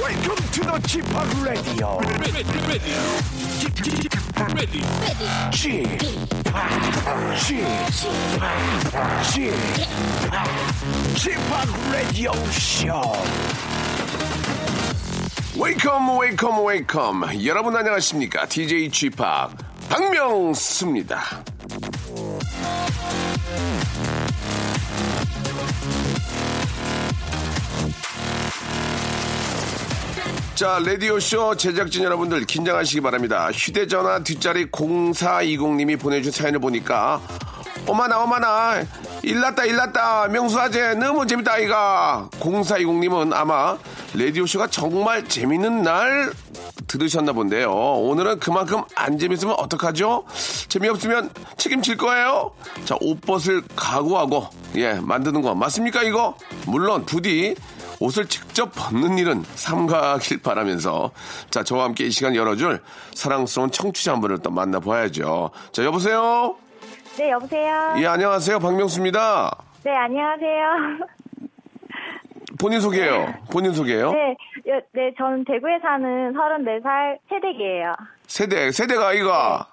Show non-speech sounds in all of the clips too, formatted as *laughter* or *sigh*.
Welcome to the Chip Radio. Chip, Chip, Chip, Radio Show. 웨이컴 웨이컴 웨이컴 여러분 안녕하십니까 DJ Chip 박명수입니다 자, 라디오쇼 제작진 여러분들 긴장하시기 바랍니다. 휴대전화 뒷자리 0420님이 보내준 사연을 보니까 어마나 어마나 일났다 일났다 명수아재 너무 재밌다 아이가 0420님은 아마 라디오쇼가 정말 재밌는 날 들으셨나 본데요. 오늘은 그만큼 안 재밌으면 어떡하죠? 재미없으면 책임질 거예요? 자, 옷벗을 각오하고, 예, 만드는 거 맞습니까, 이거? 물론, 부디 옷을 직접 벗는 일은 삼가길 바라면서 자 저와 함께 이 시간 열어줄 사랑스러운 청취자 한 분을 또 만나봐야죠. 자 여보세요. 네, 여보세요? 예 안녕하세요 박명수입니다. 네, 안녕하세요. 본인 소개요. 본인 소개요. 네, 여- 네, 저는 대구에 사는 34살 새댁이에요. 세대 세대가 아이가.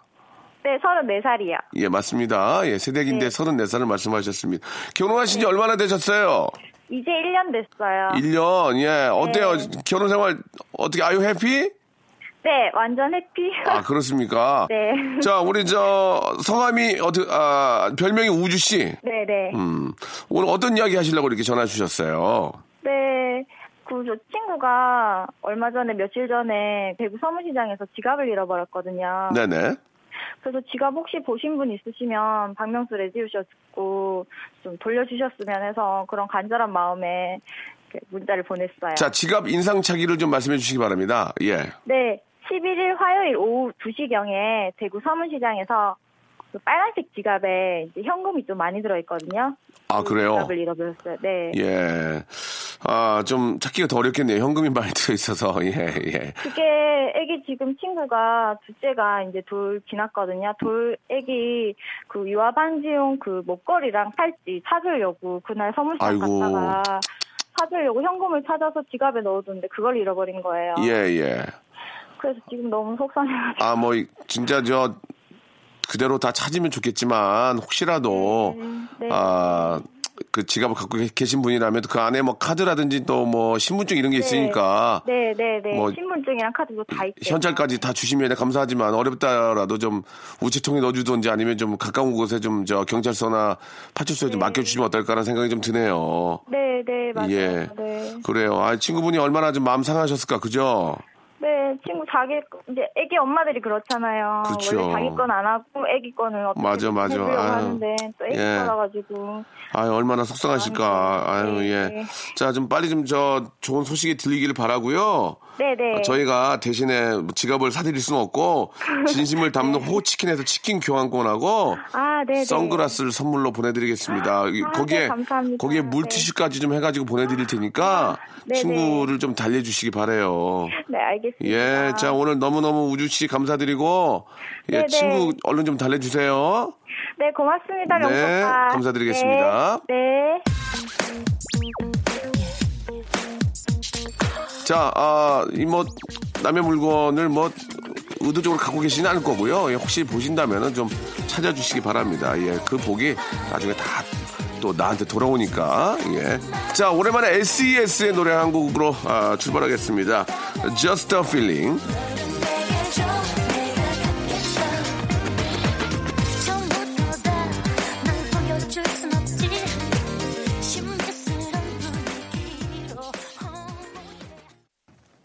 네, 34살이요. 예 맞습니다. 예 세대인데 네. 34살을 말씀하셨습니다. 결혼하신 지 얼마나 되셨어요? 이제 1년 됐어요. 1년. 예 어때요? 네. 결혼 생활 어떻게 아유 해피? 네, 완전 해피. 아 그렇습니까? *laughs* 네. 자 우리 저 성함이 어떻게 아 별명이 우주 씨. 네, 네. 음, 오늘 어떤 이야기 하시려고 이렇게 전화 주셨어요? 네, 그, 저 친구가 얼마 전에, 며칠 전에 대구 서문시장에서 지갑을 잃어버렸거든요. 네네. 그래서 지갑 혹시 보신 분 있으시면 박명수 레디오쇼 듣고 좀 돌려주셨으면 해서 그런 간절한 마음에 문자를 보냈어요. 자, 지갑 인상착의를 좀 말씀해 주시기 바랍니다. 예. 네, 11일 화요일 오후 2시경에 대구 서문시장에서 그 빨간색 지갑에 현금이 좀 많이 들어있거든요. 아, 그 그래요? 지갑을 잃어버렸어요. 네. 예. 아, 좀 찾기가 더 어렵겠네요. 현금이 많이 들어있어서. *laughs* 예, 예. 그게 애기 지금 친구가 둘째가 이제 돌 지났거든요. 돌 애기 그 유아 반지용 그 목걸이랑 팔찌 사주려고 그날 서문시장 아이고. 갔다가 사주려고 현금을 찾아서 지갑에 넣어뒀는데 그걸 잃어버린 거예요. 예, 예. 그래서 지금 너무 속상해가지고. 아, 뭐, 이- 진짜 저, 그대로 다 찾으면 좋겠지만, 혹시라도, 네. 아, 그 지갑을 갖고 계- 계신 분이라면 그 안에 뭐 카드라든지 또 뭐 신분증 이런 게 있으니까 네, 네, 네. 뭐 신분증이랑 카드도 다 있대요. 현찰까지 다 주시면 감사하지만 어렵다라도 좀 우체통에 넣어주든지 아니면 좀 가까운 곳에 좀 저 경찰서나 파출소에 좀 맡겨주시면 어떨까라는 생각이 좀 드네요. 네, 네, 맞아요. 예. 네. 그래요. 아, 친구분이 얼마나 좀 마음 상하셨을까, 그죠? 네, 친구 자기 이제 애기 엄마들이 그렇잖아요. 그쵸. 원래 자기 건 안 하고 애기 거는 어떻게 맞아, 맞아. 아유. 하는데 또 애기 예. 거라 가지고 아유, 얼마나 속상하실까. 아유, 네, 예. 네. 자, 좀 빨리 좀 저 좋은 소식이 들리기를 바라고요. 네, 네. 저희가 대신에 지갑을 사드릴 수는 없고 *laughs* 진심을 담는 호치킨에서 치킨 교환권하고 아, 네, 네. 선글라스를 선물로 보내드리겠습니다. 이- 아, 거기에 네. 거기에 네. 물티슈까지 좀 해가지고 보내드릴 테니까 네, 친구를 좀 달래주시기 바래요. 네, 알겠습니다. 예, 자 오늘 너무 너무 우주 씨 감사드리고 예, 네, 네. 친구 얼른 좀 달래주세요. 네, 고맙습니다. 네. 감사드리겠습니다. 네. 네. 자, 아, 이뭐 남의 물건을 뭐 의도적으로 갖고 계시지는 않을 거고요. 예, 혹시 보신다면은 좀 찾아주시기 바랍니다. 예, 그 복이 나중에 다 또 나한테 돌아오니까. 예. 자, 오랜만에 SES의 노래 한 곡으로 아, 출발하겠습니다. Just a Feeling.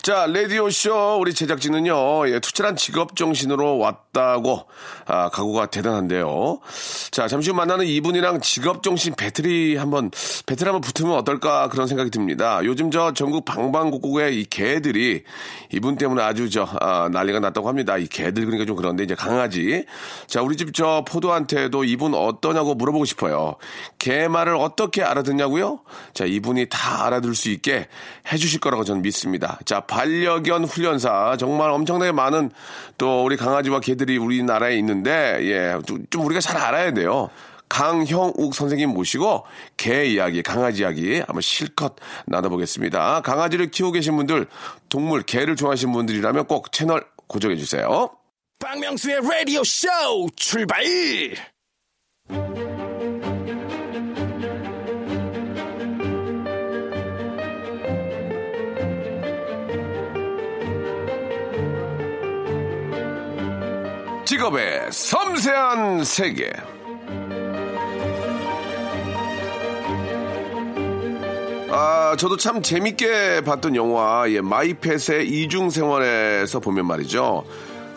자, 라디오쇼 우리 제작진은요, 예, 투철한 직업 정신으로 왔다고, 아, 각오가 대단한데요. 자, 잠시 후 만나는 이분이랑 직업 정신 배틀이 한번, 배틀 한번 붙으면 어떨까 그런 생각이 듭니다. 요즘 저 전국 방방곡곡의 이 개들이 이분 때문에 아주 저, 아, 난리가 났다고 합니다. 이 개들 그러니까 좀 그런데 이제 강아지. 자, 우리 집 저 포도한테도 이분 어떠냐고 물어보고 싶어요. 개 말을 어떻게 알아듣냐고요? 자, 이분이 다 알아들 수 있게 해주실 거라고 저는 믿습니다. 자, 반려견 훈련사. 정말 엄청나게 많은 또 우리 강아지와 개들이 우리나라에 있는데, 예, 좀- 좀 우리가 잘 알아야 돼요. 강형욱 선생님 모시고 개 이야기, 강아지 이야기 한번 실컷 나눠보겠습니다. 강아지를 키우고 계신 분들, 동물, 개를 좋아하시는 분들이라면 꼭 채널 고정해 주세요. 박명수의 라디오 쇼 출발! 직업의 섬세한 세계. 아, 저도 참 재밌게 봤던 영화, 예, 마이펫의 이중생활에서 보면 말이죠.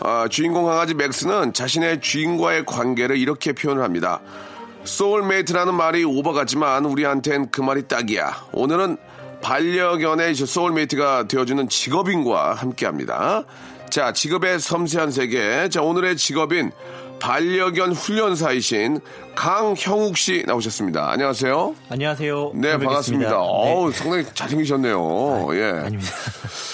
아, 주인공 강아지 맥스는 자신의 주인과의 관계를 이렇게 표현을 합니다. soulmate라는 말이 오버 같지만 우리한텐 그 말이 딱이야. 오늘은 반려견의 저 soulmate가 되어주는 직업인과 함께 합니다. 자, 직업의 섬세한 세계. 자, 오늘의 직업인 반려견 훈련사이신 강형욱 씨 나오셨습니다. 안녕하세요. 안녕하세요. 네, 잘 반갑습니다. 뵙겠습니다. 어우, 상당히 잘생기셨네요. 예. 아닙니다.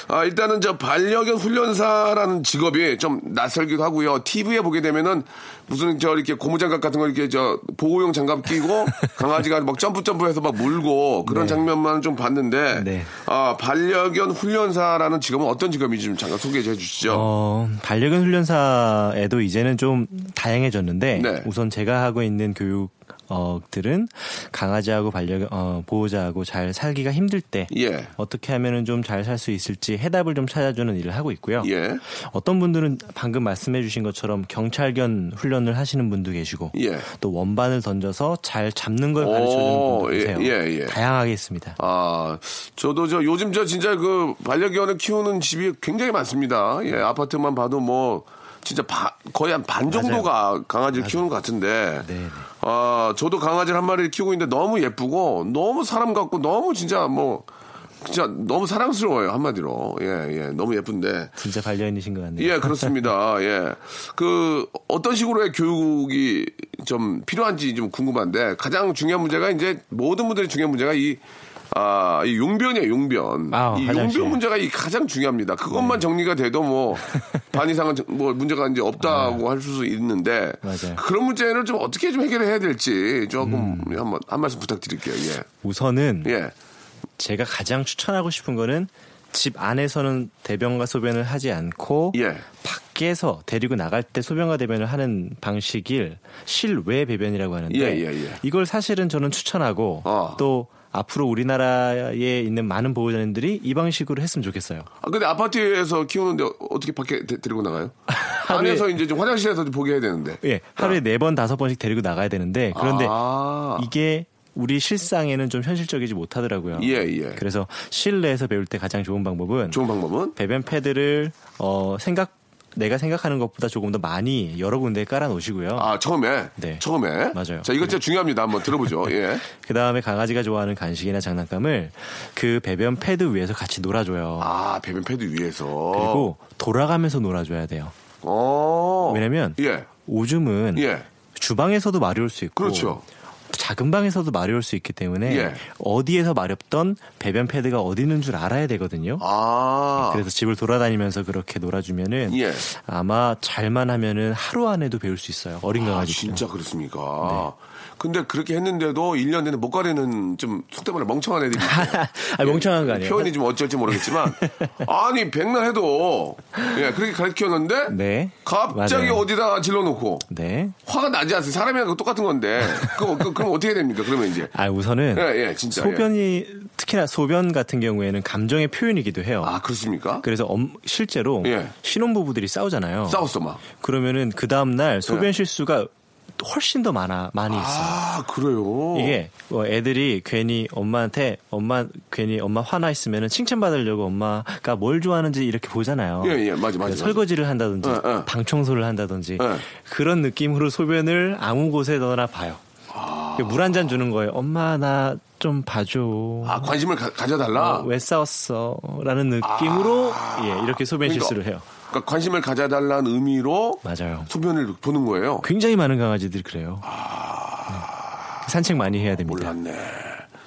아, 일단은 저 반려견 훈련사라는 직업이 좀 낯설기도 하고요. TV에 보게 되면은 무슨 저 이렇게 고무장갑 같은 거 이렇게 저 보호용 장갑 끼고 *laughs* 강아지가 막 점프 점프해서 막 물고 그런 네. 장면만 좀 봤는데 네. 아, 반려견 훈련사라는 직업은 어떤 직업인지 좀 잠깐 소개해 주시죠. 어, 반려견 훈련사에도 이제는 좀 다양해졌는데 네. 우선 제가 하고 있는 교육 어들은 강아지하고 반려견 어, 보호자하고 잘 살기가 힘들 때 예. 어떻게 하면은 좀 잘 살 수 있을지 해답을 좀 찾아주는 일을 하고 있고요. 예. 어떤 분들은 방금 말씀해주신 것처럼 경찰견 훈련을 하시는 분도 계시고 예. 또 원반을 던져서 잘 잡는 걸 오, 가르쳐주는 분도 예, 계세요. 예, 예. 다양하게 있습니다. 아, 저도 저 요즘 저 진짜 그 반려견을 키우는 집이 굉장히 많습니다. 예, 아파트만 봐도 뭐 진짜 바- 거의 한 반 정도가 강아지를 키우는 것 같은데. 네, 네. 아, 저도 강아지를 한 마리를 키우고 있는데 너무 예쁘고 너무 사람 같고 너무 진짜 뭐 진짜 너무 사랑스러워요 한마디로. 예, 예, 너무 예쁜데. 진짜 반려인이신 것 같네요. 예, 그렇습니다. *laughs* 예. 그, 어떤 식으로의 교육이 좀 필요한지 좀 궁금한데, 가장 중요한 문제가 이제 모든 분들이 중요한 문제가 이, 아, 이 용변이에요, 용변. 아, 이 화장실. 용변 문제가 이 가장 중요합니다. 그것만 정리가 돼도 뭐, *laughs* 반 이상은 저- 뭐 문제가 이제 없다고 할 수 있는데, 맞아요. 그런 문제를 좀 어떻게 좀 해결해야 될지 조금 한번 한 말씀 부탁드릴게요. 우선은 예. 예. 제가 가장 추천하고 싶은 거는 집 안에서는 대변과 소변을 하지 않고 예. 밖에서 데리고 나갈 때 소변과 대변을 하는 방식을 실외 배변이라고 하는데 예, 예, 예. 이걸 사실은 저는 추천하고 어. 또 앞으로 우리나라에 있는 많은 보호자님들이 이 방식으로 했으면 좋겠어요. 아, 근데 아파트에서 키우는데 어떻게 밖에 데, 리고 나가요? *laughs* 하루에- 안에서 이제 좀 화장실에서 좀 보게 해야 되는데. 예, 하루에 네 번 다섯 번씩 데리고 나가야 되는데 그런데 아. 이게 우리 실상에는 좀 현실적이지 못하더라고요. 예, 예. 그래서 실내에서 배울 때 가장 좋은 방법은 좋은 방법은? 배변 패드를 어 생각 내가 생각하는 것보다 조금 더 많이 여러 군데에 깔아 놓으시고요. 아, 처음에? 네. 처음에? 맞아요. 자, 이거 진짜 중요합니다. 한번 들어보죠. *laughs* 예. 그 다음에 강아지가 좋아하는 간식이나 장난감을 그 배변 패드 위에서 같이 놀아줘요. 아, 배변 패드 위에서. 그리고 돌아가면서 놀아줘야 돼요. 어. 왜냐면 예. 오줌은 예. 주방에서도 마려울 수 있고 그렇죠. 작은 방에서도 마려울 수 있기 때문에 예. 어디에서 마렵던 배변 패드가 어디 있는 줄 알아야 되거든요. 아. 그래서 집을 돌아다니면서 그렇게 놀아주면은 예. 아마 잘만 하면은 하루 안에도 배울 수 있어요. 어린 아, 강아지. 진짜 그렇습니까? 네. 근데 그렇게 했는데도 1년 내내 못 가리는 좀 속된 말로 멍청한 애들이 있어요. *laughs* 아, 멍청한 거 아니에요. 표현이 좀 어쩔지 모르겠지만 아니 백날 해도 예 그렇게 가르쳤는데 네. 갑자기 맞아요. 어디다 질러놓고 네. 화가 나지 않습니까? 사람이랑 똑같은 건데 그럼, 그, 그럼 어떻게 됩니까? 그러면 이제 아 우선은 예, 예, 진짜, 소변이 특히나 소변 같은 경우에는 감정의 표현이기도 해요. 아 그렇습니까? 그래서 엄- 실제로 예. 신혼부부들이 싸우잖아요. 싸웠어 막 그러면은 그 다음 날 소변 예. 실수가 훨씬 더 많아 많이 있어요. 아, 그래요? 이게 뭐 애들이 괜히 엄마한테 엄마 괜히 엄마 화나 있으면은 칭찬 받으려고 엄마가 뭘 좋아하는지 이렇게 보잖아요. 예, 예, 맞아, 맞아, 맞아. 설거지를 한다든지 예, 예. 방 청소를 한다든지 예. 그런 느낌으로 소변을 아무 곳에나 봐요. 물한 잔 주는 거예요. 엄마 나 좀 봐줘. 아, 관심을 가, 져달라 어, 왜 싸웠어? 라는 느낌으로 예, 이렇게 소변 그러니까 실수를 해요. 그러니까 관심을 가져달라는 의미로 맞아요. 소변을 보는 거예요. 굉장히 많은 강아지들이 그래요. 네. 산책 많이 해야 됩니다. 몰랐네.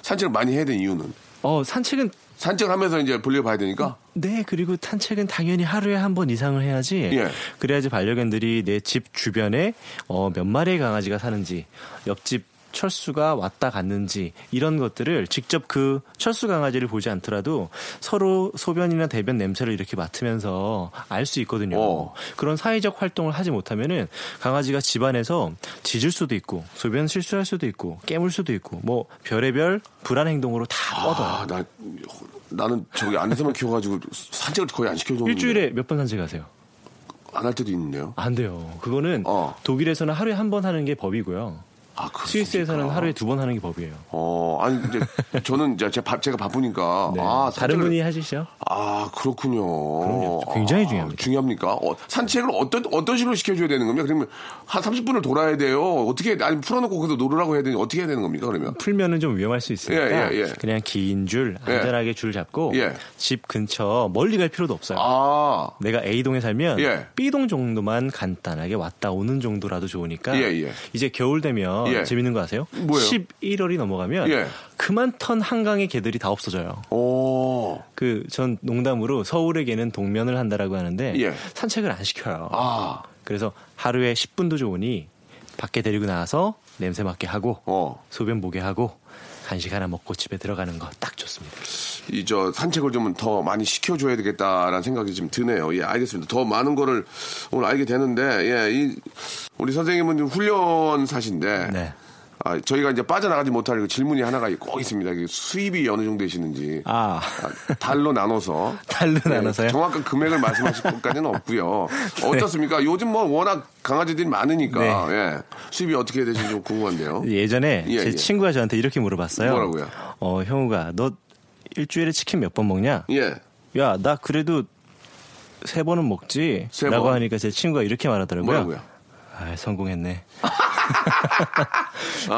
산책을 많이 해야 되는 이유는 어, 산책은 산책을 하면서 이제 볼일 봐야 되니까. 네, 그리고 산책은 당연히 하루에 한 번 이상을 해야지. 예. 그래야지 반려견들이 내 집 주변에 어, 몇 마리의 강아지가 사는지, 옆집 철수가 왔다 갔는지 이런 것들을 직접 그 철수 강아지를 보지 않더라도 서로 소변이나 대변 냄새를 이렇게 맡으면서 알 수 있거든요. 어. 그런 사회적 활동을 하지 못하면은 강아지가 집안에서 짖을 수도 있고 소변 실수할 수도 있고 깨물 수도 있고 뭐 별의별 불안 행동으로 다 뻗어요. 아, 나 나는 저기 안에서만 키워가지고 산책을 거의 안 시켜줬는데 일주일에 몇 번 산책하세요? 안 할 때도 있는데요. 안 돼요. 그거는 어. 독일에서는 하루에 한 번 하는 게 법이고요. 아, 그렇습니까? 스위스에서는 하루에 두 번 하는 게 법이에요. 어, 아니 이제 *laughs* 저는 이제 제 바, 제가 바쁘니까 네. 아, 다른 분이 하시죠? 아 그렇군요. 그럼요. 굉장히 중요합니다. 중요합니까? 어, 산책을 어떤 어떤 식으로 시켜 줘야 되는 겁니까? 그러면 한 30분을 돌아야 돼요. 어떻게 아니 풀어 놓고 거기서 놀으라고 해야 되니 어떻게 해야 되는 겁니까? 그러면 풀면은 좀 위험할 수 있으니까 예, 예, 예. 그냥 긴줄 예. 안전하게 줄 잡고 예. 집 근처 멀리 갈 필요도 없어요. 아 내가 A동에 살면 예. B동 정도만 간단하게 왔다 오는 정도라도 좋으니까. 이제 겨울 되면 예. 재밌는 거 아세요? 뭐예요? 11월이 넘어가면 예. 그만 턴 한강의 개들이 다 없어져요. 오. 그전 농담으로 서울의 개는 동면을 한다라고 하는데 예. 산책을 안 시켜요. 아. 그래서 하루에 10분도 좋으니 밖에 데리고 나와서 냄새 맡게 하고 어. 소변 보게 하고 간식 하나 먹고 집에 들어가는 거 딱 좋습니다. 이 저 산책을 좀 더 많이 시켜줘야 되겠다라는 생각이 좀 드네요. 예, 알겠습니다. 더 많은 거를 오늘 알게 되는데, 예, 이 우리 선생님은 좀 훈련사신데, 네. 아, 저희가 이제 빠져나가지 못할 그 질문이 하나가 꼭 있습니다. 수입이 어느 정도 되시는지. 아, 아, 달로 나눠서. *laughs* 달로 예, 나눠서요? 네. 정확한 금액을 말씀하실 *laughs* 것까지는 없고요. 어떻습니까? 요즘 뭐 워낙 강아지들이 많으니까 네. 예, 수입이 어떻게 되는지 좀 궁금한데요. 예전에 예, 제 예. 친구가 저한테 이렇게 물어봤어요. 뭐라고요? 어, 형우가 너 일주일에 치킨 몇 번 먹냐? 예. 야, 나 그래도 세 번은 먹지. 세 라고 번? 하니까 제 친구가 이렇게 말하더라고요. 뭐라고요? 아, 성공했네. *laughs*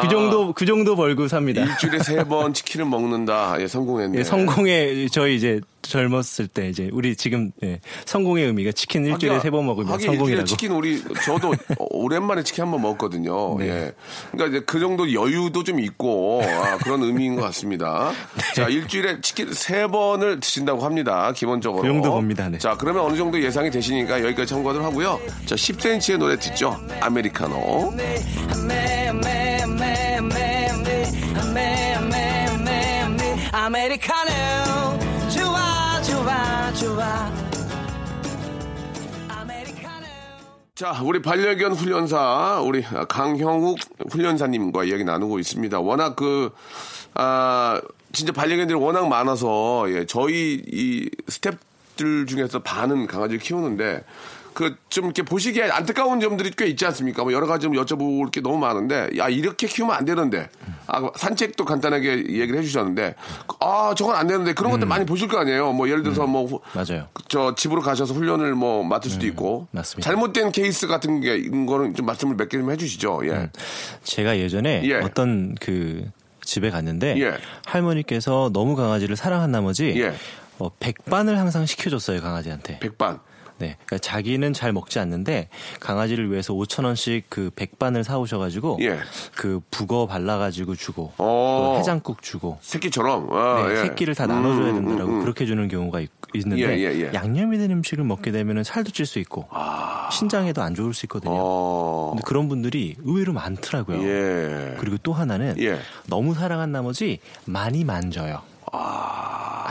그 정도 그 정도 벌고 삽니다. 일주일에 세 번 치킨을 먹는다. 예, 성공했네. 예, 성공의 저희 이제 젊었을 때 이제 우리 지금 예, 성공의 의미가 치킨 일주일에 하기야- 세번 먹으면 성공이라고. 치킨 우리 저도 오랜만에 치킨 한 번 먹었거든요. 네. 예. 그러니까 이제 그 정도 여유도 좀 있고 아, 그런 의미인 것 같습니다. 네. 자 일주일에 치킨 세 번을 드신다고 합니다. 기본적으로. 그 정도 봅니다, 네. 자 그러면 어느 정도 예상이 되시니까 여기까지 참고하도록 하고요. 자 10cm의 노래 듣죠. 아메리카노. 아메리카노. 좋아 좋아 좋아. 자, 우리 반려견 훈련사, 우리 강형욱 훈련사님과 이야기 나누고 있습니다. 워낙 그, 아, 진짜 반려견들이 워낙 많아서, 예, 저희 이 스탭들 중에서 반은 강아지를 키우는데, 그, 좀 이렇게 보시기에 안타까운 점들이 꽤 있지 않습니까? 뭐 여러 가지 좀 여쭤볼 게 너무 많은데, 야, 이렇게 키우면 안 되는데, 아, 산책도 간단하게 얘기를 해주셨는데, 아, 저건 안 되는데, 그런 것들 많이 보실 거 아니에요? 뭐 예를 들어서 뭐, 후- 맞아요. 저 집으로 가셔서 훈련을 뭐 맡을 수도 있고 맞습니다. 잘못된 케이스 같은 게 있는 거는 좀 말씀을 몇 개 좀 해주시죠. 예. 제가 예전에 예. 어떤 그 집에 갔는데 예. 할머니께서 너무 강아지를 사랑한 나머지 예. 어, 백반을 항상 시켜줬어요 강아지한테. 백반. 네, 그러니까 자기는 잘 먹지 않는데 강아지를 위해서 5천 원씩 그 백반을 사오셔가지고 예. 그 북어 발라가지고 주고 어. 또 해장국 주고 새끼처럼. 아, 네, 예. 새끼를 다 나눠줘야 음, 된다라고 음, 음. 그렇게 주는 경우가 있, 는데 예, 예, 예. 양념이 된 음식을 먹게 되면 살도 찔 수 있고 신장에도 안 좋을 수 있거든요. 아. 어. 근데 그런 분들이 의외로 많더라고요. 예. 그리고 또 하나는 예. 너무 사랑한 나머지 많이 만져요. 아.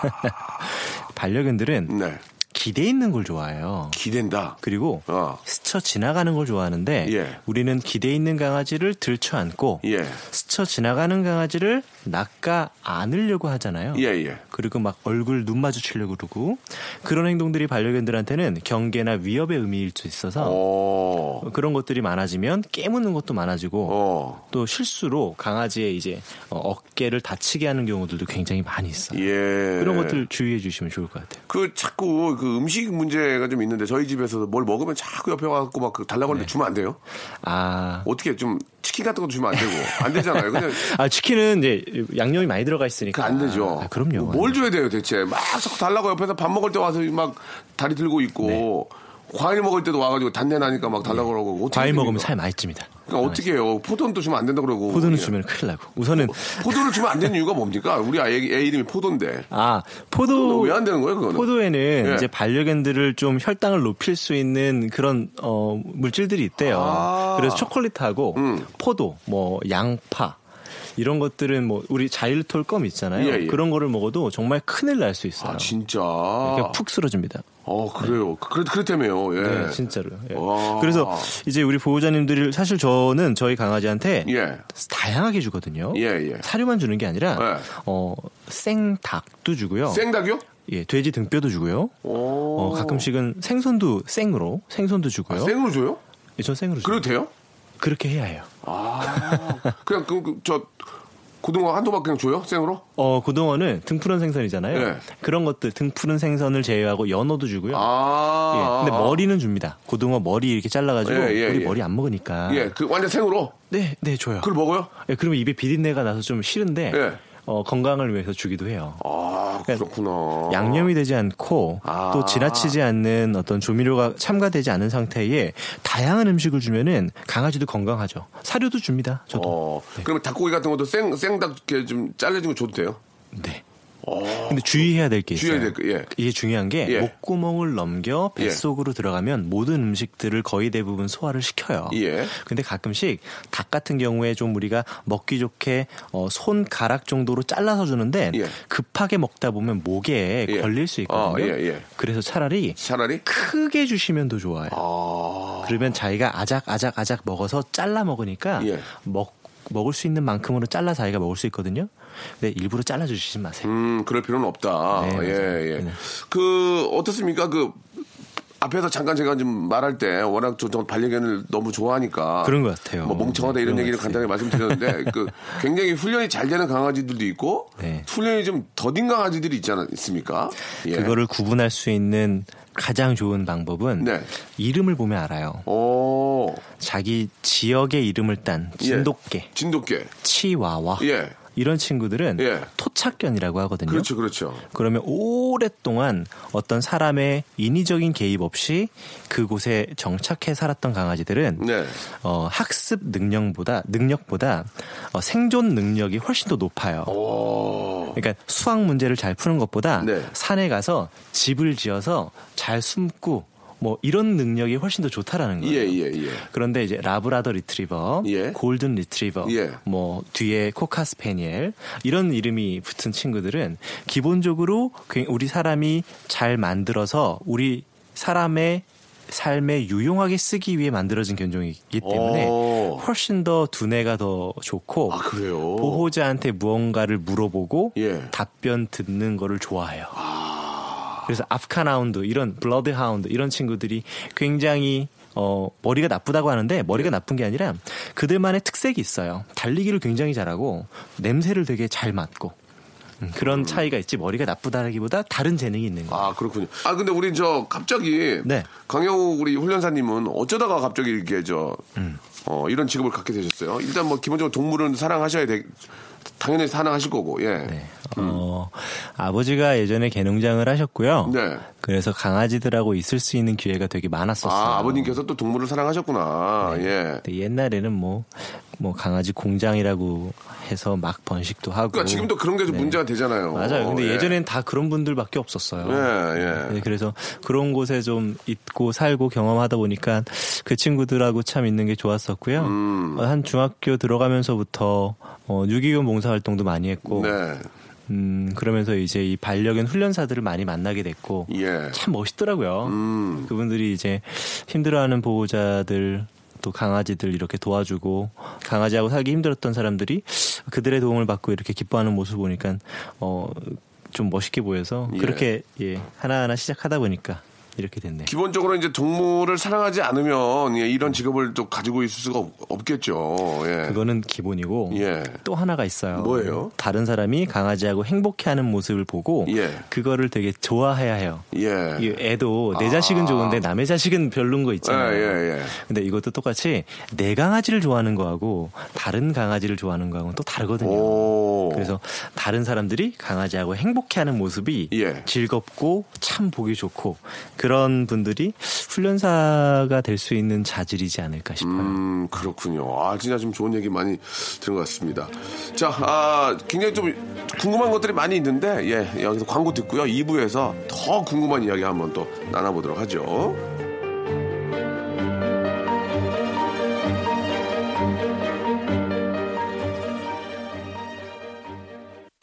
*laughs* 반려견들은 네. 기대 있는 걸 좋아해요. 기댄다. 그리고 어. 스쳐 지나가는 걸 좋아하는데 예. 우리는 기대 있는 강아지를 들쳐 안고 예. 스쳐 지나가는 강아지를 낚아 안으려고 하잖아요. 예, 예. 그리고 막 얼굴 눈 마주치려고 그러고 그런 행동들이 반려견들한테는 경계나 위협의 의미일 수 있어서 어. 그런 것들이 많아지면 깨무는 것도 많아지고 어. 또 실수로 강아지의 이제 어, 어깨를 다치게 하는 경우들도 굉장히 많이 있어요. 예. 그런 것들 주의해 주시면 좋을 것 같아요. 그 자꾸 그 음식 문제가 좀 있는데 저희 집에서도 뭘 먹으면 자꾸 옆에 와갖고 막 그 달라고 하는데 주면 안 돼요? 아, 어떻게 좀 치킨 같은 것도 주면 안 되고 안 되잖아요. 그냥 *laughs* 아 치킨은 이제 양념이 많이 들어가 있으니까 그안 되죠. 아, 그럼요. 뭘 줘야 돼요 대체? 막 자꾸 달라고 옆에서 밥 먹을 때 와서 막 다리 들고 있고 과일 먹을 때도 와가지고 단내 나니까 막 달라고 그러고 네. 과일 됩니까? 먹으면 살 많이 찝니다. 그러니까 어떻게 해요? 포도는 또 주면 안 된다 그러고 포도는 그냥. 주면 큰일 나고. 우선은 포 도를 주면 안 되는 이유가 뭡니까? 우리 애, 애 이름이 포도인데 아 포도 왜 안 되는 거예요 그거는? 포도에는 예. 이제 반려견들을 좀 혈당을 높일 수 있는 그런 어 물질들이 있대요. 아. 그래서 초콜릿하고 음. 포도, 뭐 양파 이런 것들은 뭐 우리 자일톨 껌 있잖아요. 예, 예. 그런 거를 먹어도 정말 큰일 날 수 있어요. 아 진짜. 그냥 푹 쓰러집니다. 어 그래요. 그렇 그렇다며요. 예. 네, 진짜로요. 예. 와. 그래서 이제 우리 보호자님들이 사실 저는 저희 강아지한테 예. 다양하게 주거든요. 예, 예. 사료만 주는 게 아니라 예. 어 생닭도 주고요. 생닭이요? 예, 돼지 등뼈도 주고요. 오. 어, 가끔씩은 생선도 생으로 생선도 주고요. 아, 생으로 줘요? 예, 전 생으로 줘요. 그래도 돼요? 그렇게 해야 해요. 아 그냥 그, 그, 저 고등어 한 도박 그냥 줘요? 생으로? 어, 고등어는 등푸른 생선이잖아요. 예. 그런 것들 등푸른 생선을 제외하고 연어도 주고요. 아. 예, 근데 머리는 줍니다. 고등어 머리 이렇게 잘라가지고 예, 예, 우리 예. 머리 안 먹으니까. 예, 그 완전 생으로. 네, 네 줘요. 그걸 먹어요? 예, 그러면 입에 비린내가 나서 좀 싫은데 예. 어, 건강을 위해서 주기도 해요. 아, 그러니까 그렇구나. 양념이 되지 않고 아. 또 지나치지 않는 어떤 조미료가 첨가되지 않은 상태에 다양한 음식을 주면은 강아지도 건강하죠. 사료도 줍니다. 저도. 어, 그러면 닭고기 같은 것도 생, 생닭 이렇게 좀 잘라진 거 줘도 돼요? 네. 근데 주의해야 될 게 있어요. 어. 주의해야 될 거, 예. 이게 중요한 게 예. 목구멍을 넘겨 예. 뱃속으로 들어가면 모든 음식들을 거의 대부분 소화를 시켜요. 예. 근데 가끔씩 닭 같은 경우에 좀 우리가 먹기 좋게 어, 손가락 정도로 잘라서 주는데 예. 급하게 먹다 보면 목에 예. 걸릴 수 있거든요. 아, 예, 예. 그래서 차라리 차라리? 크게 주시면 더 좋아요. 아. 그러면 자기가 아작 아작 아작 먹어서 잘라 먹으니까 예. 먹 먹을 수 있는 만큼으로 잘라 자기가 먹을 수 있거든요. 근데 일부러 잘라 주시지 마세요. 음, 그럴 필요는 없다. 네, 예. 예. 네. 그, 어떻습니까? 그, 앞에서 잠깐 제가 좀 말할 때 워낙 저, 저 반려견을 너무 좋아하니까 그런 것 같아요. 뭐 멍청하다 네, 이런 얘기를 것 간단히 말씀드렸는데 *laughs* 그 굉장히 훈련이 잘 되는 강아지들도 있고 네. 훈련이 좀 더딘 강아지들이 있지 않습니까? 예. 그거를 구분할 수 있는 가장 좋은 방법은 네. 이름을 보면 알아요. 오, 자기 지역의 이름을 딴 진돗개, 진돗개. 치와와 예. 이런 친구들은 예. 토착견이라고 하거든요. 그렇죠, 그렇죠. 그러면 오랫동안 어떤 사람의 인위적인 개입 없이 그곳에 정착해 살았던 강아지들은 네. 어, 학습 능력보다 능력보다 어, 생존 능력이 훨씬 더 높아요. 오, 그러니까 수학 문제를 잘 푸는 것보다 네. 산에 가서 집을 지어서 잘 숨고 뭐 이런 능력이 훨씬 더 좋다라는 거예요. 예, 예, 예. 그런데 이제 래브라도 리트리버, 예. 골든 리트리버, 예. 뭐 뒤에 코카 스페니엘 이런 이름이 붙은 친구들은 기본적으로 굉- 우리 사람이 잘 만들어서 우리 사람의 삶에 유용하게 쓰기 위해 만들어진 견종이기 때문에 오. 훨씬 더 두뇌가 더 좋고 아, 그래요? 보호자한테 무언가를 물어보고 예. 답변 듣는 거를 좋아해요. 그래서 아프간하운드 이런 블러드하운드 이런 친구들이 굉장히 어 머리가 나쁘다고 하는데 머리가 나쁜 게 아니라 그들만의 특색이 있어요. 달리기를 굉장히 잘하고 냄새를 되게 잘 맡고 음, 그런 차이가 있지 머리가 나쁘다라기보다 다른 재능이 있는 거예요. 아, 그렇군요. 아, 근데 우리 저 갑자기 네. 강영욱 우리 훈련사님은 어쩌다가 갑자기 이렇게 저 음. 어, 이런 직업을 갖게 되셨어요? 일단 뭐 기본적으로 동물은 사랑하셔야 돼. 당연히 사랑하실 거고. 예. 네. 어, 아버지가 예전에 개농장을 하셨고요. 네. 그래서 강아지들하고 있을 수 있는 기회가 되게 많았었어요. 아, 아버님께서 또 동물을 사랑하셨구나. 예. 근데 옛날에는 뭐, 뭐 강아지 공장이라고 해서 막 번식도 하고. 그러니까 지금도 그런 게좀 네. 문제가 되잖아요. 맞아요. 근데 예. 예전엔 다 그런 분들밖에 없었어요. 예, 예. 네, 그래서 그런 곳에 좀 있고 살고 경험하다 보니까 그 친구들하고 참 있는 게 좋았었고요. 음. 어, 한 중학교 들어가면서부터 어, 유기견 봉사 활동도 많이 했고, 네. 음, 그러면서 이제 이 반려견 훈련사들을 많이 만나게 됐고, 예. 예. 참 멋있더라고요. 음. 그분들이 이제 힘들어하는 보호자들 또 강아지들 이렇게 도와주고 강아지하고 살기 힘들었던 사람들이 그들의 도움을 받고 이렇게 기뻐하는 모습 보니까 어 좀 멋있게 보여서 예. 그렇게 예 하나하나 시작하다 보니까 이렇게 됐네. 기본적으로 이제 동물을 사랑하지 않으면 예, 이런 직업을 또 가지고 있을 수가 없, 겠죠 예. 그거는 기본이고 예. 또 하나가 있어요. 뭐예요? 다른 사람이 강아지하고 행복해하는 모습을 보고 예. 그거를 되게 좋아해야 해요. 예. 이 애도 내 자식은 좋은데 남의 자식은 별론 거 있잖아요. 예, 예, 예. 근데 이것도 똑같이 내 강아지를 좋아하는 거하고 다른 강아지를 좋아하는 거하고는 또 다르거든요. 오. 그래서 다른 사람들이 강아지하고 행복해하는 모습이 예. 즐겁고 참 보기 좋고 그런 분들이 훈련사가 될 수 있는 자질이지 않을까 싶어요. 음, 그렇군요. 아, 진짜 좀 좋은 얘기 많이 들은 것 같습니다. 자, 아, 굉장히 좀 궁금한 것들이 많이 있는데, 예, 여기서 광고 듣고요. 2부에서 더 궁금한 이야기 한번 또 나눠보도록 하죠.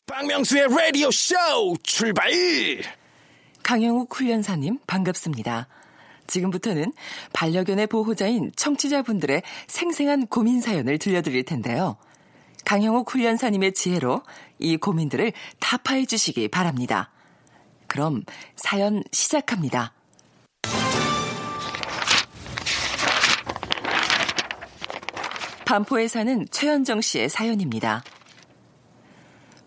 박명수의 라디오 쇼 출발! 강영욱 훈련사님 반갑습니다. 지금부터는 반려견의 보호자인 청취자분들의 생생한 고민 사연을 들려드릴 텐데요. 강영욱 훈련사님의 지혜로 이 고민들을 타파해 주시기 바랍니다. 그럼 사연 시작합니다. 반포에 사는 최현정 씨의 사연입니다.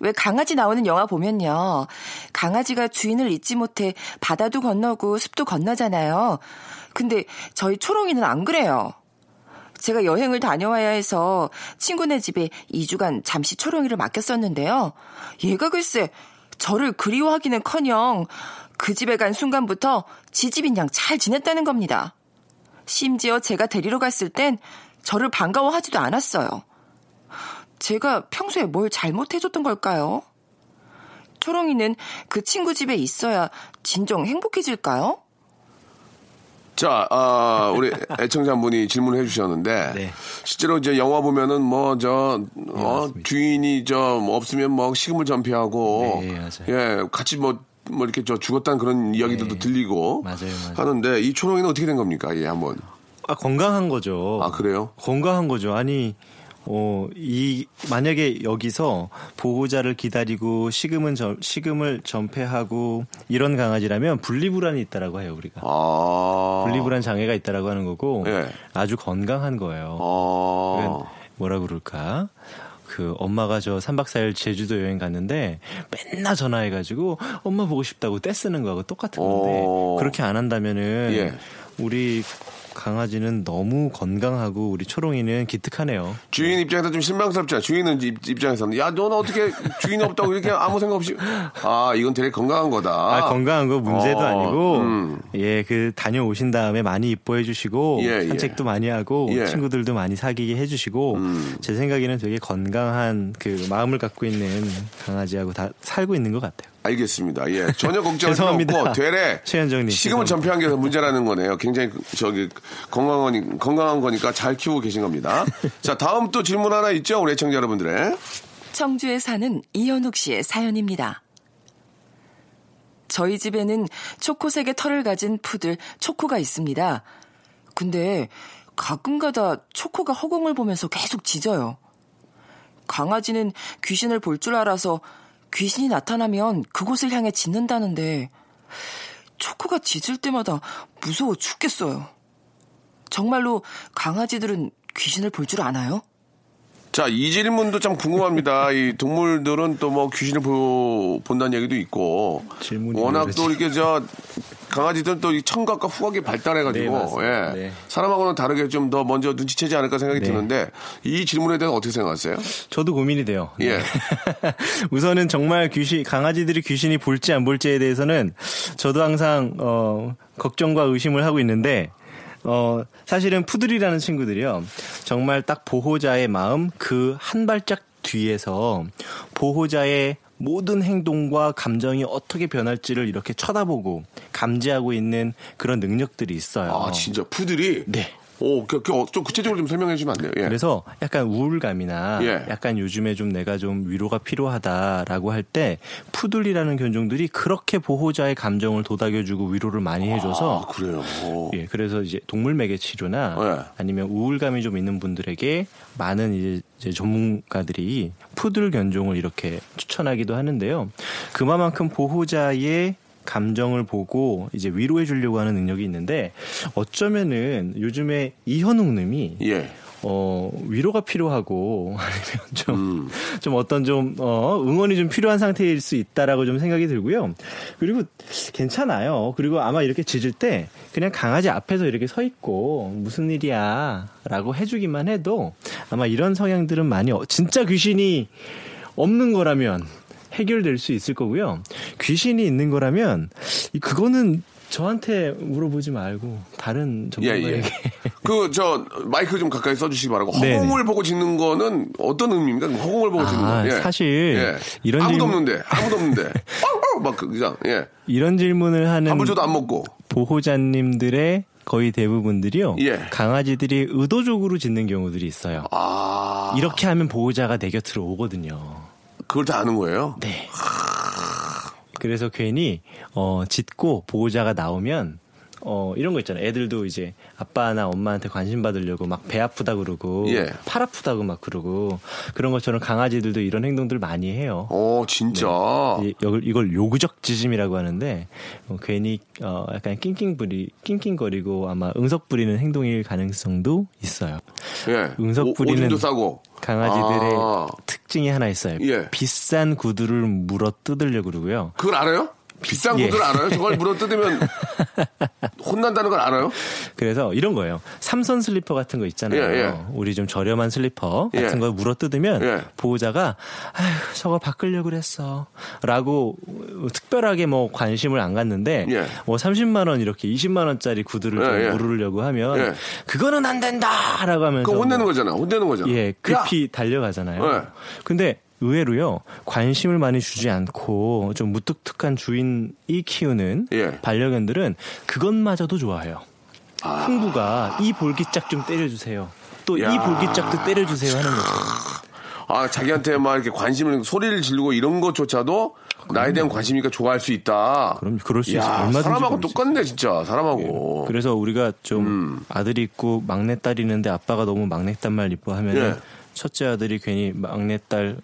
왜 강아지 나오는 영화 보면요. 강아지가 주인을 잊지 못해 바다도 건너고 숲도 건너잖아요. 근데 저희 초롱이는 안 그래요. 제가 여행을 다녀와야 해서 친구네 집에 2주간 잠시 초롱이를 맡겼었는데요. 얘가 글쎄 저를 그리워하기는 커녕 그 집에 간 순간부터 지집인 양 잘 지냈다는 겁니다. 심지어 제가 데리러 갔을 땐 저를 반가워하지도 않았어요. 제가 평소에 뭘 잘못해줬던 걸까요? 초롱이는 그 친구 집에 있어야 진정 행복해질까요? 자, 아, 우리 애청자분이 질문을 해주셨는데, *laughs* 네. 실제로 이제 영화 보면은 뭐, 저, 어, 맞습니다. 주인이 저, 뭐 없으면 뭐 식음을 전폐하고, 네. 예, 같이 뭐, 뭐 이렇게 저 죽었다는 그런 이야기들도 네. 들리고 맞아요, 맞아요. 하는데 이 초롱이는 어떻게 된 겁니까? 예, 한번. 아 건강한 거죠. 아, 그래요? 건강한 거죠. 아니 어, 이, 만약에 여기서 보호자를 기다리고 식음은 전, 식음을 전폐하고 이런 강아지라면 분리불안이 있다라고 해요, 우리가. 아. 분리불안 장애가 있다라고 하는 거고 예. 아주 건강한 거예요. 아. 그러니까 뭐라 그럴까? 그 엄마가 저 3박 4일 제주도 여행 갔는데 맨날 전화해가지고 엄마 보고 싶다고 떼쓰는 거하고 똑같은 건데 어. 그렇게 안 한다면은 예. 우리 강아지는 너무 건강하고 우리 초롱이는 기특하네요. 주인 입장에서 좀 실망스럽잖아. 주인은 입, 입장에서는 야 너는 어떻게 주인이 없다고 이렇게 아무 생각 없이 아 이건 되게 건강한 거다. 아, 건강한 거 문제도 어, 아니고 음. 예그 다녀오신 다음에 많이 이뻐해 주시고 예, 예. 산책도 많이 하고 예. 음. 친구들도 많이 사귀게 해주시고 제 생각에는 되게 건강한 그 마음을 갖고 있는 강아지하고 다 살고 있는 것 같아요. 알겠습니다. 예 *laughs* 전혀 걱정할 필요 죄송합니다. 없고 되레 최현정님, 식음을. 전폐한 게 문제라는 거네요. 굉장히 그- 저기 건강한 건강한 거니까 잘 키우고 계신 겁니다. *laughs* 자 다음 또 질문 하나 있죠 우리 애청자 여러분들의 청주에 사는 이현욱 씨의 사연입니다. 저희 집에는 초코색의 털을 가진 푸들 초코가 있습니다. 근데 가끔가다 초코가 허공을 보면서 계속 짖어요. 강아지는 귀신을 볼 줄 알아서 귀신이 나타나면 그곳을 향해 짖는다는데 초코가 짖을 때마다 무서워 죽겠어요. 정말로 강아지들은 귀신을 볼 줄 아나요? 자, 이 질문도 참 궁금합니다. *laughs* 이 동물들은 또 뭐 귀신을 보, 본다는 얘기도 있고. 질문이 워낙 왜또 이렇게 저, 강아지들은 또이 청각과 후각이 네, 발달해가지고, 맞습니다. 예. 네. 사람하고는 다르게 좀 더 먼저 눈치채지 않을까 생각이 네. 드는데, 이 질문에 대해서 어떻게 생각하세요? 저도 고민이 돼요. 네. 예. *laughs* 우선은 정말 귀신 강아지들이 귀신이 볼지 안 볼지에 대해서는 저도 항상 어 걱정과 의심을 하고 있는데 어 사실은 푸들이라는 친구들이요. 정말 딱 보호자의 마음 그 한 발짝 뒤에서 보호자의 모든 행동과 감정이 어떻게 변할지를 이렇게 쳐다보고 감지하고 있는 그런 능력들이 있어요. 아, 진짜 푸들이? 네. 오, 그, 그, 어, 좀 구체적으로 좀 설명해 주시면 안 돼요? 예. 그래서 약간 우울감이나 예. 약간 요즘에 좀 내가 좀 위로가 필요하다라고 할 때 푸들이라는 견종들이 그렇게 보호자의 감정을 도닥여주고 위로를 많이 해줘서 아, 그래요. 오. 예, 그래서 이제 동물 매개 치료나 예. 아니면 우울감이 좀 있는 분들에게 많은 이제, 이제 전문가들이 푸들 견종을 이렇게 추천하기도 하는데요. 그만큼 보호자의 감정을 보고 이제 위로해 주려고 하는 능력이 있는데 어쩌면은 요즘에 이현웅 님이 예. 어, 위로가 필요하고 *laughs* 아니면 좀, 음. 좀 어떤 좀, 어, 응원이 좀 필요한 상태일 수 있다라고 좀 생각이 들고요. 그리고 괜찮아요. 그리고 아마 이렇게 짖을 때 그냥 강아지 앞에서 이렇게 서 있고 무슨 일이야 라고 해주기만 해도 아마 이런 성향들은 많이, 어- 진짜 귀신이 없는 거라면 해결될 수 있을 거고요. 귀신이 있는 거라면 이- 그거는 저한테 물어보지 말고 다른 예, 전문가에게 예. 그, 저, 마이크 좀 가까이 써주시기 바라고. 네네. 허공을 보고 짖는 거는 어떤 의미입니까? 허공을 보고 아, 거. 예. 사실 예. 이런 아무도 질문- 없는데, 아무도 없는데. 아우, *laughs* 막, 그, 그냥, 예. 이런 질문을 하는 밥을 줘도 안 먹고. 보호자님들의 거의 대부분들이요. 예. 강아지들이 의도적으로 짖는 경우들이 있어요. 아. 이렇게 하면 보호자가 내 곁으로 오거든요. 그걸 다 아는 거예요? 네. 그래서 괜히 어 짖고 보호자가 나오면 어 이런 거 있잖아요. 애들도 이제 아빠나 엄마한테 관심 받으려고 막 배 아프다 그러고 예. 팔 아프다고 막 그러고 그런 것처럼 강아지들도 이런 행동들 많이 해요. 어, 진짜. 이- 이걸, 이걸 요구적 짖음이라고 하는데 어, 괜히 어, 약간 낑낑부리 낑낑거리고 아마 응석 부리는 행동일 가능성도 있어요. 예. 응석 오- 부리는 싸고. 강아지들의 아. 특징이 하나 있어요. 예. 비싼 구두를 물어 뜯으려고 그러고요. 그걸 알아요? 비싼 예. 구두를 알아요? 저걸 물어 뜯으면 *laughs* 혼난다는 걸 알아요? 그래서 이런 거예요. 삼선 슬리퍼 같은 거 있잖아요. 예, 예. 우리 좀 저렴한 슬리퍼 같은 예. 거 물어 뜯으면 예. 보호자가 아휴 저거 바꾸려고 그랬어. 라고 특별하게 뭐 관심을 안 갖는데 예. 뭐 30만 원 이렇게 20만 원짜리 구두를 좀. 물으려고 하면 예. 그거는 안 된다라고 하면서 그거 혼내는 뭐 거잖아. 혼내는 거잖아. 예, 야! 급히 달려가잖아요. 예. 근데 의외로요, 관심을 많이 주지 않고 좀 무뚝뚝한 주인이 키우는 예. 반려견들은 그것마저도 좋아해요. 아. 흥부가 이 볼기짝 좀 때려주세요. 또이 야. 볼기짝도 때려주세요 하는 거죠. 아, 자기한테 막 이렇게 관심을, 소리를 지르고 이런 것조차도 나에 대한 관심이니까 좋아할 수 있다. 그럼 그럴 수 야, 있어요. 얼마든지 사람하고 똑같네, 진짜. 사람하고. 그래서 우리가 좀 음. 아들이 있고 막내 딸이 있는데 아빠가 너무 막내 딸만 이뻐하면 예. 은 첫째 아들이 괜히 막내 딸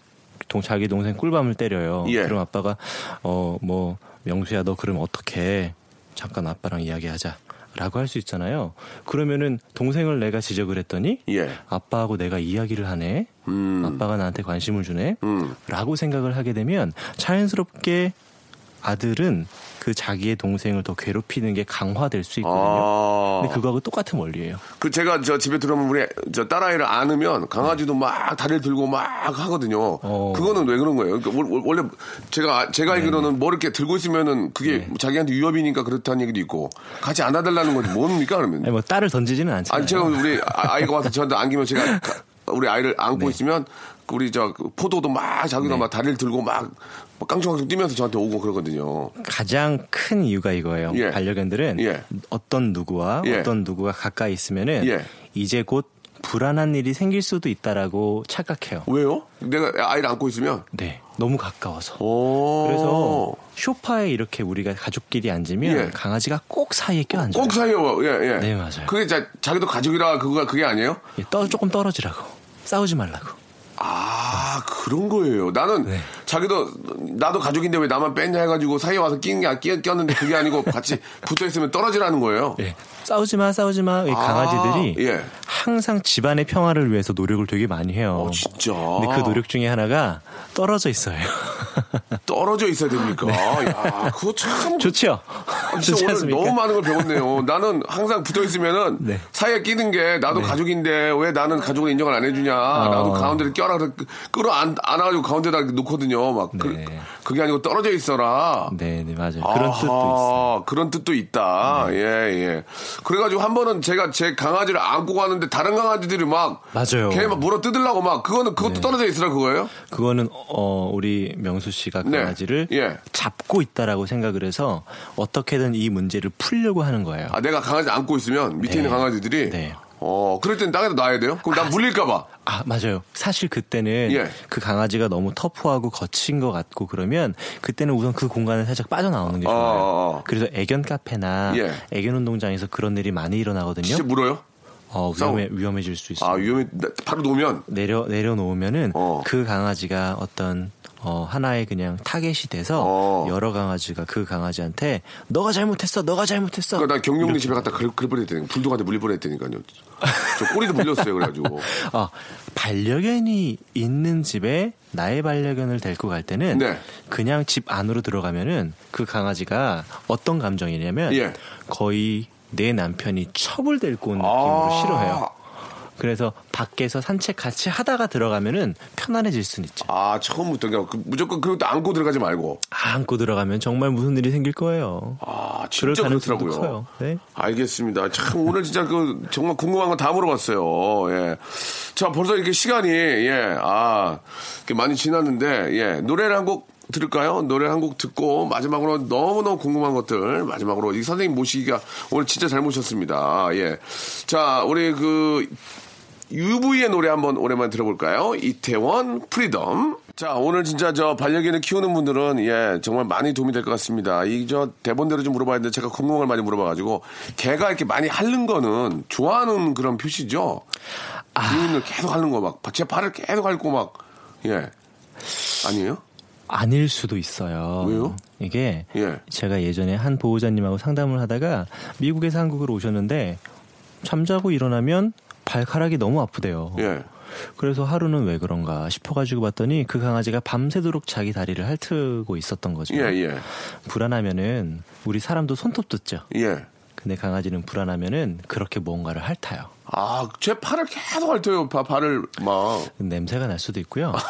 동 자기 동생 꿀밤을 때려요. 예. 그럼 아빠가 어 뭐 명수야 너 그럼 어떻게 잠깐 아빠랑 이야기하자. 라고 할 수 있잖아요. 그러면은 동생을 내가 지적을 했더니 예. 아빠하고 내가 이야기를 하네. 음. 아빠가 나한테 관심을 주네. 음. 라고 생각을 하게 되면 자연스럽게 아들은 그 자기의 동생을 더 괴롭히는 게 강화될 수 있거든요. 아. 근데 그거하고 똑같은 원리예요. 그 제가 저 집에 들어오면 우리 저 딸아이를 안으면 강아지도 막 다리를 들고 막 하거든요. 어. 그거는 왜 그런 거예요? 그러니까 원- 원래 제가 제가 네. 알기로는 뭐 이렇게 들고 있으면은 그게 뭐 자기한테 위협이니까 그렇다는 얘기도 있고 같이 안아달라는 건 뭡니까 그러면? 아니 뭐 딸을 던지지는 않잖아요. 아니 제가 우리 아- 아이가 와서 저한테 안기면 제가 가- 우리 아이를 안고 네. 있으면 우리 저그 포도도 막 자기가 막 다리를 들고 막 깡총깡총 뛰면서 저한테 오고 그러거든요. 가장 큰 이유가 이거예요. 예. 반려견들은 예. 어떤 누구와 예. 어떤 누구가 가까이 있으면은 예. 이제 곧 불안한 일이 생길 수도 있다라고 착각해요. 왜요? 내가 아이를 안고 있으면 네, 너무 가까워서. 오. 그래서 쇼파에 이렇게 우리가 가족끼리 앉으면 예. 강아지가 꼭 사이에 껴앉아요. 꼭 사요. 예, 예. 네, 맞아요. 그게 자, 자기도 가족이라 그거가 그게 아니에요? 예, 떠, 조금 떨어지라고. 싸우지 말라고. 아, 그런 거예요. 나는 네. 자기도 나도 가족인데 왜 나만 뺐냐 해가지고 사이에 와서 끼는 게 끼, 꼈는데 그게 아니고 같이 *laughs* 붙어 있으면 떨어지라는 거예요. 예. 싸우지 마, 싸우지 마. 이 아, 강아지들이 예. 항상 집안의 평화를 위해서 노력을 되게 많이 해요. 어, 진짜. 근데 그 노력 중에 하나가 떨어져 있어요. *laughs* 떨어져 있어야 됩니까? 야, 그거 참. *laughs* 좋죠? 아, 좋지 진짜 오늘 않습니까? 너무 많은 걸 배웠네요. 나는 항상 붙어 있으면은 네. 사이에 끼는 게 나도 가족인데 왜 나는 가족을 인정을 안 해주냐. 나도 가운데를 껴라. 끌어 안, 안아가지고 가운데다 놓거든요. 막. 그, 네. 그 게 아니고 떨어져 있어라. 네, 네, 맞아요. 그런 아하, 뜻도 있어요. 네. 그런 뜻도 있다. 예, 예. 그래가지고 한 번은 제가 제 강아지를 안고 가는데 다른 강아지들이 막. 맞아요. 네. 걔막 물어 뜯으려고 막. 그거는 그것도 떨어져 있으라 그거예요? 그거는 어 우리 명수 씨가 네. 강아지를 예. 잡고 있다라고 생각을 해서 어떻게든 이 문제를 풀려고 하는 거예요. 아, 내가 강아지 안고 있으면 밑에 네. 있는 강아지들이. 네. 어, 그럴 땐 땅에다 놔야 돼요? 그럼 난 물릴까봐. 아, 맞아요. 사실 그때는 예. 그 강아지가 너무 터프하고 거친 것 같고 그러면 그때는 우선 그 공간을 살짝 빠져나오는 게 어, 좋아요. 어, 어. 그래서 애견 카페나 예. 애견 운동장에서 그런 일이 많이 일어나거든요. 진짜 물어요? 어, 위험해, 위험해질 수 있어요. 아, 위험해. 바로 놓으면. 내려, 내려놓으면은 어. 그 강아지가 어떤 어, 하나의 그냥 타겟이 돼서 어. 여러 강아지가 그 강아지한테 너가 잘못했어, 너가 잘못했어. 그러니까 난 경룡님 집에 갔다 글, 글 뻔했다니까. 불독한테 물릴 뻔했다니까요. 저 꼬리도 물렸어요, 그래가지고. *laughs* 어, 반려견이 있는 집에 나의 반려견을 데리고 갈 때는 네. 그냥 집 안으로 들어가면은 그 강아지가 어떤 감정이냐면 예. 거의 내 남편이 첩을 데리고 온 느낌으로 아. 싫어해요. 그래서 밖에서 산책 같이 하다가 들어가면은 편안해질 수는 있죠. 아, 처음부터 그냥 그- 무조건 그것도 안고 들어가지 말고. 안고 들어가면 정말 무슨 일이 생길 거예요. 아, 진짜 그렇더라고요. 네. 알겠습니다. 참 오늘 진짜 그 정말 궁금한 거 다 물어봤어요. 예. 자 벌써 이렇게 시간이 예, 아 이렇게 많이 지났는데 예 노래를 한곡 들을까요? 노래 한 곡 듣고 마지막으로 너무너무 궁금한 것들 마지막으로 이 선생님 모시기가 오늘 진짜 잘 모셨습니다. 예. 자 우리 그 UV의 노래 한번 오랜만에 들어볼까요? 이태원 Freedom. 자, 오늘 진짜 저 반려견을 키우는 분들은 예, 정말 많이 도움이 될 것 같습니다. 이 저 대본대로 좀 물어봐야 되는데 제가 궁금한 걸 많이 물어봐가지고 개가 이렇게 많이 핥는 거는 좋아하는 그런 표시죠? 주인을 계속 핥는 거 막, 제 발을 계속 핥고 막, 예. 아니에요? 아닐 수도 있어요. 왜요? 이게 예. 제가 예전에 한 보호자님하고 상담을 하다가 미국에서 한국으로 오셨는데 잠자고 일어나면 발가락이 너무 아프대요. 예. 그래서 하루는 왜 그런가 싶어가지고 봤더니 그 강아지가 밤새도록 자기 다리를 핥고 있었던 거죠. 예, 예. 불안하면은 우리 사람도 손톱 뜯죠. 예. 근데 강아지는 불안하면은 그렇게 뭔가를 핥아요. 아, 제 팔을 계속 핥아요. 바- 발을 막. 냄새가 날 수도 있고요. *laughs*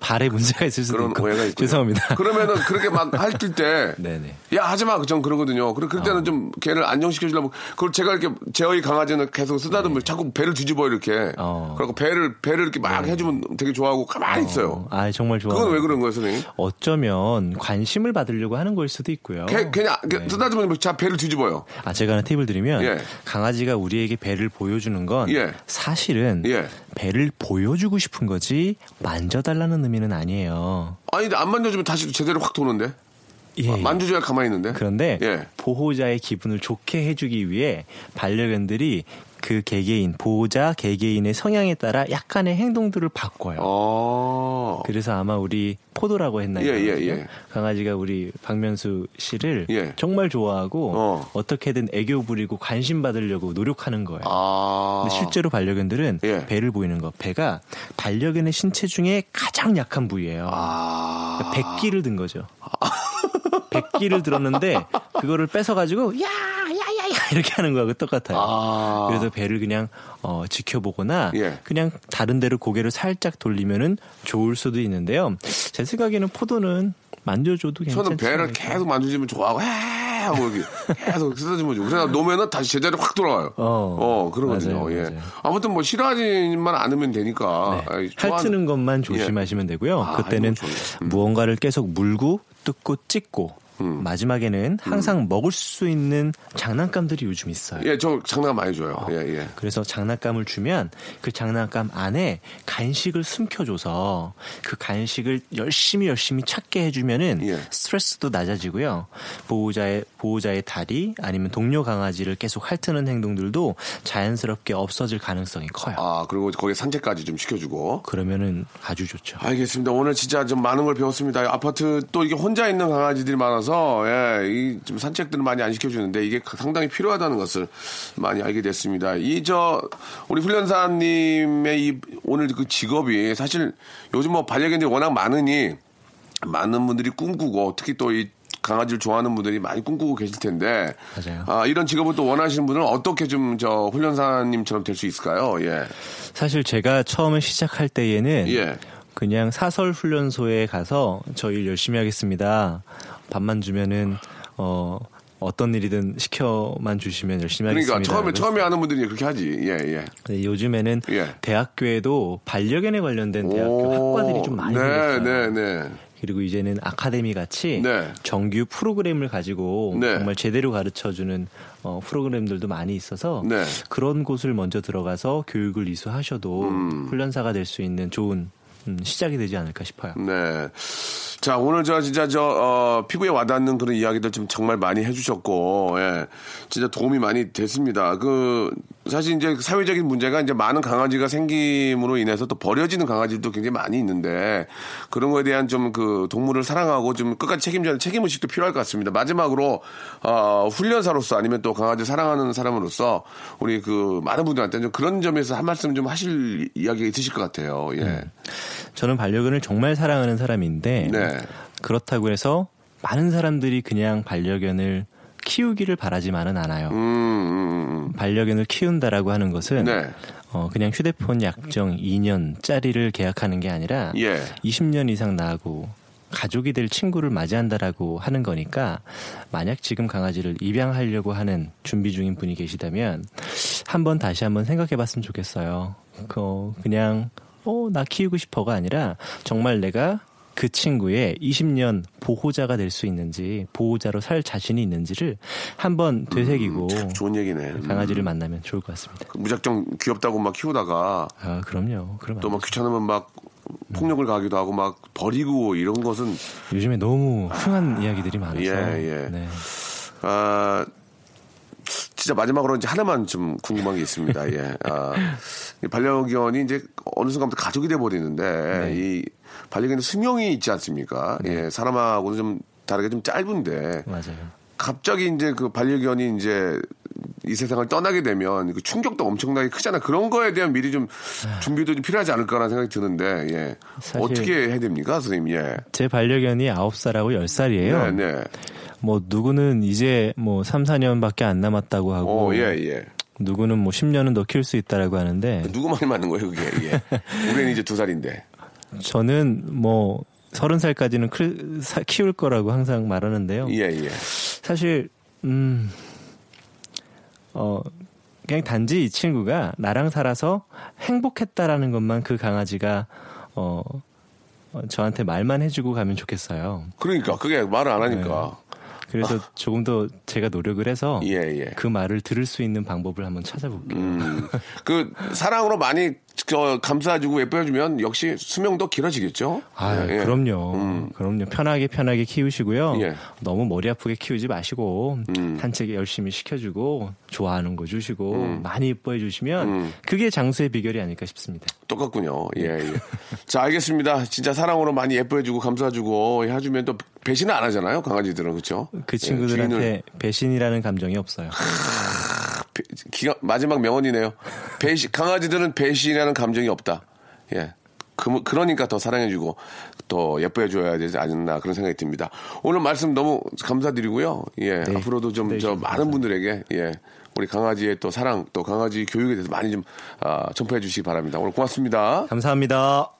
발에 문제가 있을 수도 아, 그런 있고. 오해가 있군요. 죄송합니다. 그러면은 그렇게 막 핥을 때. *laughs* 네네. 야 하지 마, 전 그러거든요. 그럴 그럴 때는 좀 걔를 안정시켜 주려면 그걸 제가 이렇게 제어의 강아지는 계속 쓰다듬을 자꾸 배를 뒤집어 이렇게. 네. 어. 그리고 배를 배를 이렇게 막 해주면 되게 좋아하고 가만히 있어요. 아 정말 좋아. 그건 왜 그런 거예요, 선생님? 어쩌면 관심을 받으려고 하는 걸 수도 있고요. 걔, 그냥 네. 쓰다듬으면 자 배를 뒤집어요. 아 제가 하나 팁을 드리면 예. 강아지가 우리에게 배를 보여주는 건 예. 사실은 예. 배를 보여주고 싶은 거지 만져달라는 의미는 아니에요. 아니 근데 안 만져주면 다시 제대로 확 도는데. 예, 아, 예. 만져줘야 가만히 있는데. 그런데 예. 보호자의 기분을 좋게 해주기 위해 반려견들이 그 개개인 보호자 개개인의 성향에 따라 약간의 행동들을 바꿔요. 어. 그래서 아마 우리 포도라고 했나요? 예, 예, 예. 강아지가 우리 박명수 씨를 예. 정말 좋아하고 어. 어. 떻게든 애교 부리고 관심 받으려고 노력하는 거예요. 아. 근데 실제로 반려견들은 예. 배를 보이는 거. 배가 반려견의 신체 중에 가장 약한 부위예요. 아. 백기를 든 거죠. 백기를 들었는데 그거를 뺏어 가지고 야야야야 이렇게 하는 거하고 똑같아요. 아. 그래서 배를 그냥 어, 지켜보거나 예. 그냥 다른 데로 고개를 살짝 돌리면은 좋을 수도 있는데요. 제 생각에는 포도는 만져줘도 괜찮지 저는 배를 않을까. 계속 만져주면 좋아하고 해 하고 이렇게 계속 쓰다듬어 주고 그래서 놓으면은 다시 제자리 확 돌아와요. 어. 어, 그러거든요. 맞아요, 예. 맞아요. 아무튼 뭐 싫어하지만 않으면 되니까. 네. 아이, 좋아하는- 핥는 것만 조심하시면 되고요. 아, 그때는. 음. 무언가를 계속 물고 뜯고 찢고 음. 마지막에는 항상 먹을 수 있는 장난감들이 요즘 있어요. 예, 저 장난 많이 줘요. 예, 예. 그래서 장난감을 주면 그 장난감 안에 간식을 숨겨줘서 그 간식을 열심히 열심히 찾게 해주면은 예. 스트레스도 낮아지고요. 보호자의 보호자의 다리 아니면 동료 강아지를 계속 핥는 행동들도 자연스럽게 없어질 가능성이 커요. 아, 그리고 거기 산책까지 좀 시켜주고. 그러면은 아주 좋죠. 알겠습니다. 오늘 진짜 좀 많은 걸 배웠습니다. 아파트 또 이게 혼자 있는 강아지들이 많아서, 예, 이 좀 산책들을 많이 안 시켜주는데 이게 상당히 필요하다는 것을 많이 알게 됐습니다. 이, 저, 우리 훈련사님의 이 오늘 그 직업이 사실 요즘 뭐 반려견들이 워낙 많으니 많은 분들이 꿈꾸고 특히 또이 강아지를 좋아하는 분들이 많이 꿈꾸고 계실 텐데. 맞아요. 아, 이런 직업을 또 원하시는 분들은 어떻게 좀 저 훈련사님처럼 될 수 있을까요? 예. 사실 제가 처음에 시작할 때에는 예. 그냥 사설 훈련소에 가서 저 일 열심히 하겠습니다. 밥만 주면은 어 어떤 일이든 시켜만 주시면 열심히 그러니까 하겠습니다. 처음에 처음에 하는 분들이 그렇게 하지. 예, 예. 네, 요즘에는 예. 대학교에도 반려견에 관련된 대학교 오, 학과들이 좀 많이 네, 생겼어요. 네, 네. 그리고 이제는 아카데미 같이 네. 정규 프로그램을 가지고 네. 정말 제대로 가르쳐주는 어, 프로그램들도 많이 있어서 네. 그런 곳을 먼저 들어가서 교육을 이수하셔도 음. 훈련사가 될 수 있는 좋은 음, 시작이 되지 않을까 싶어요. 네. 자, 오늘 저 진짜 저, 어, 피부에 와닿는 그런 이야기들 좀 정말 많이 해주셨고, 예. 진짜 도움이 많이 됐습니다. 그, 사실 이제 사회적인 문제가 이제 많은 강아지가 생김으로 인해서 또 버려지는 강아지도 굉장히 많이 있는데, 그런 거에 대한 좀 그 동물을 사랑하고 좀 끝까지 책임져야 책임의식도 필요할 것 같습니다. 마지막으로, 어, 훈련사로서 아니면 또 강아지 사랑하는 사람으로서 우리 그 많은 분들한테 좀 그런 점에서 한 말씀 좀 하실 이야기가 있으실 것 같아요. 예. 저는 반려견을 정말 사랑하는 사람인데 네. 그렇다고 해서 많은 사람들이 그냥 반려견을 키우기를 바라지만은 않아요. 음, 음, 음. 반려견을 키운다라고 하는 것은 네. 어, 그냥 휴대폰 약정 2년짜리를 계약하는 게 아니라 예. 20년 이상 나하고 가족이 될 친구를 맞이한다라고 하는 거니까 만약 지금 강아지를 입양하려고 하는 준비 중인 분이 계시다면 한번 다시 한번 생각해 봤으면 좋겠어요. 그 그냥 어, 나 키우고 싶어가 아니라 정말 내가 그 친구의 20년 보호자가 될 수 있는지 보호자로 살 자신이 있는지를 한번 되새기고 좋은 얘기네. 음. 강아지를 만나면 좋을 것 같습니다. 무작정 귀엽다고 막 키우다가 아, 그럼요. 그럼 또막 귀찮으면 막 폭력을 가기도 하고 막 버리고 이런 것은 요즘에 너무 흉한 이야기들이 많아서. 예, 예. 네. 아 진짜 마지막으로 이제 하나만 좀 궁금한 게 있습니다. 예. 아, *laughs* 이 반려견이 이제 어느 순간부터 가족이 돼 버리는데 네. 이 반려견의 수명이 있지 않습니까? 예. 사람하고는 좀 다르게 좀 짧은데 맞아요. 갑자기 이제 그 반려견이 이제 이 세상을 떠나게 되면 그 충격도 엄청나게 크잖아. 그런 거에 대한 미리 좀 준비도 좀 필요하지 않을까라는 생각이 드는데, 예. 어떻게 해야 됩니까, 선생님? 예. 제 반려견이 9살하고 10살이에요. 네, 네. 뭐 누구는 이제 뭐 3, 4년밖에 안 남았다고 하고 어, 예, 예. 누구는 뭐 10년은 더 키울 수 있다라고 하는데 누구 말이 맞는 거예요, 그게? 예. *laughs* 우리는 이제 두 살인데. 저는 뭐 30살까지는 클- 사- 키울 거라고 항상 말하는데요. 예, 예. 사실 음. 어 그냥 단지 이 친구가 나랑 살아서 행복했다라는 것만 그 강아지가 어, 어, 저한테 말만 해주고 가면 좋겠어요. 그러니까, 그게 말을 안 하니까. 그래서 *laughs* 조금 더 제가 노력을 해서 예, 예. 그 말을 들을 수 있는 방법을 한번 찾아볼게요. 음. *laughs* 그, 사랑으로 많이 저, 감싸주고 예뻐해주면 역시 수명도 길어지겠죠? 아, 예, 예. 그럼요. 그럼요. 편하게 편하게 키우시고요. 예. 너무 머리 아프게 키우지 마시고 음. 산책 열심히 시켜주고 좋아하는 거 주시고 많이 예뻐해 주시면 음. 그게 장수의 비결이 아닐까 싶습니다. 똑같군요. 예, 예. 자, 알겠습니다. 진짜 사랑으로 많이 예뻐해주고 감싸주고 해주면 또 배신을 안 하잖아요. 강아지들은. 그렇죠? 그 친구들한테 배신이라는 감정이 없어요. 배- 기가, 마지막 명언이네요. 배신, 강아지들은 배신이라는 감정이 없다. 예. 그, 그러니까 더 사랑해주고 또 예뻐해줘야 되지 않나 그런 생각이 듭니다. 오늘 말씀 너무 감사드리고요. 예. 네. 앞으로도 좀 네, 저 감사합니다. 많은 분들에게 예. 우리 강아지의 또 사랑 또 강아지 교육에 대해서 많이 좀 아, 전파해 주시기 바랍니다. 오늘 고맙습니다. 감사합니다.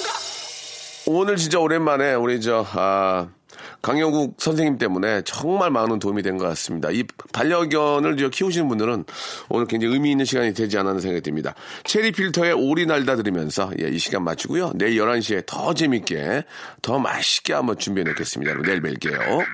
오늘 진짜 오랜만에 우리 저, 아, 강영국 선생님 때문에 정말 많은 도움이 된 것 같습니다. 이 반려견을 저 키우시는 분들은 오늘 굉장히 의미 있는 시간이 되지 않았나 생각이 듭니다. 체리 필터의 오리 날다 들으면서 예, 이 시간 마치고요. 내일 11시에 더 재밌게, 더 맛있게 한번 준비해 놓겠습니다. 여러분, 내일 뵐게요.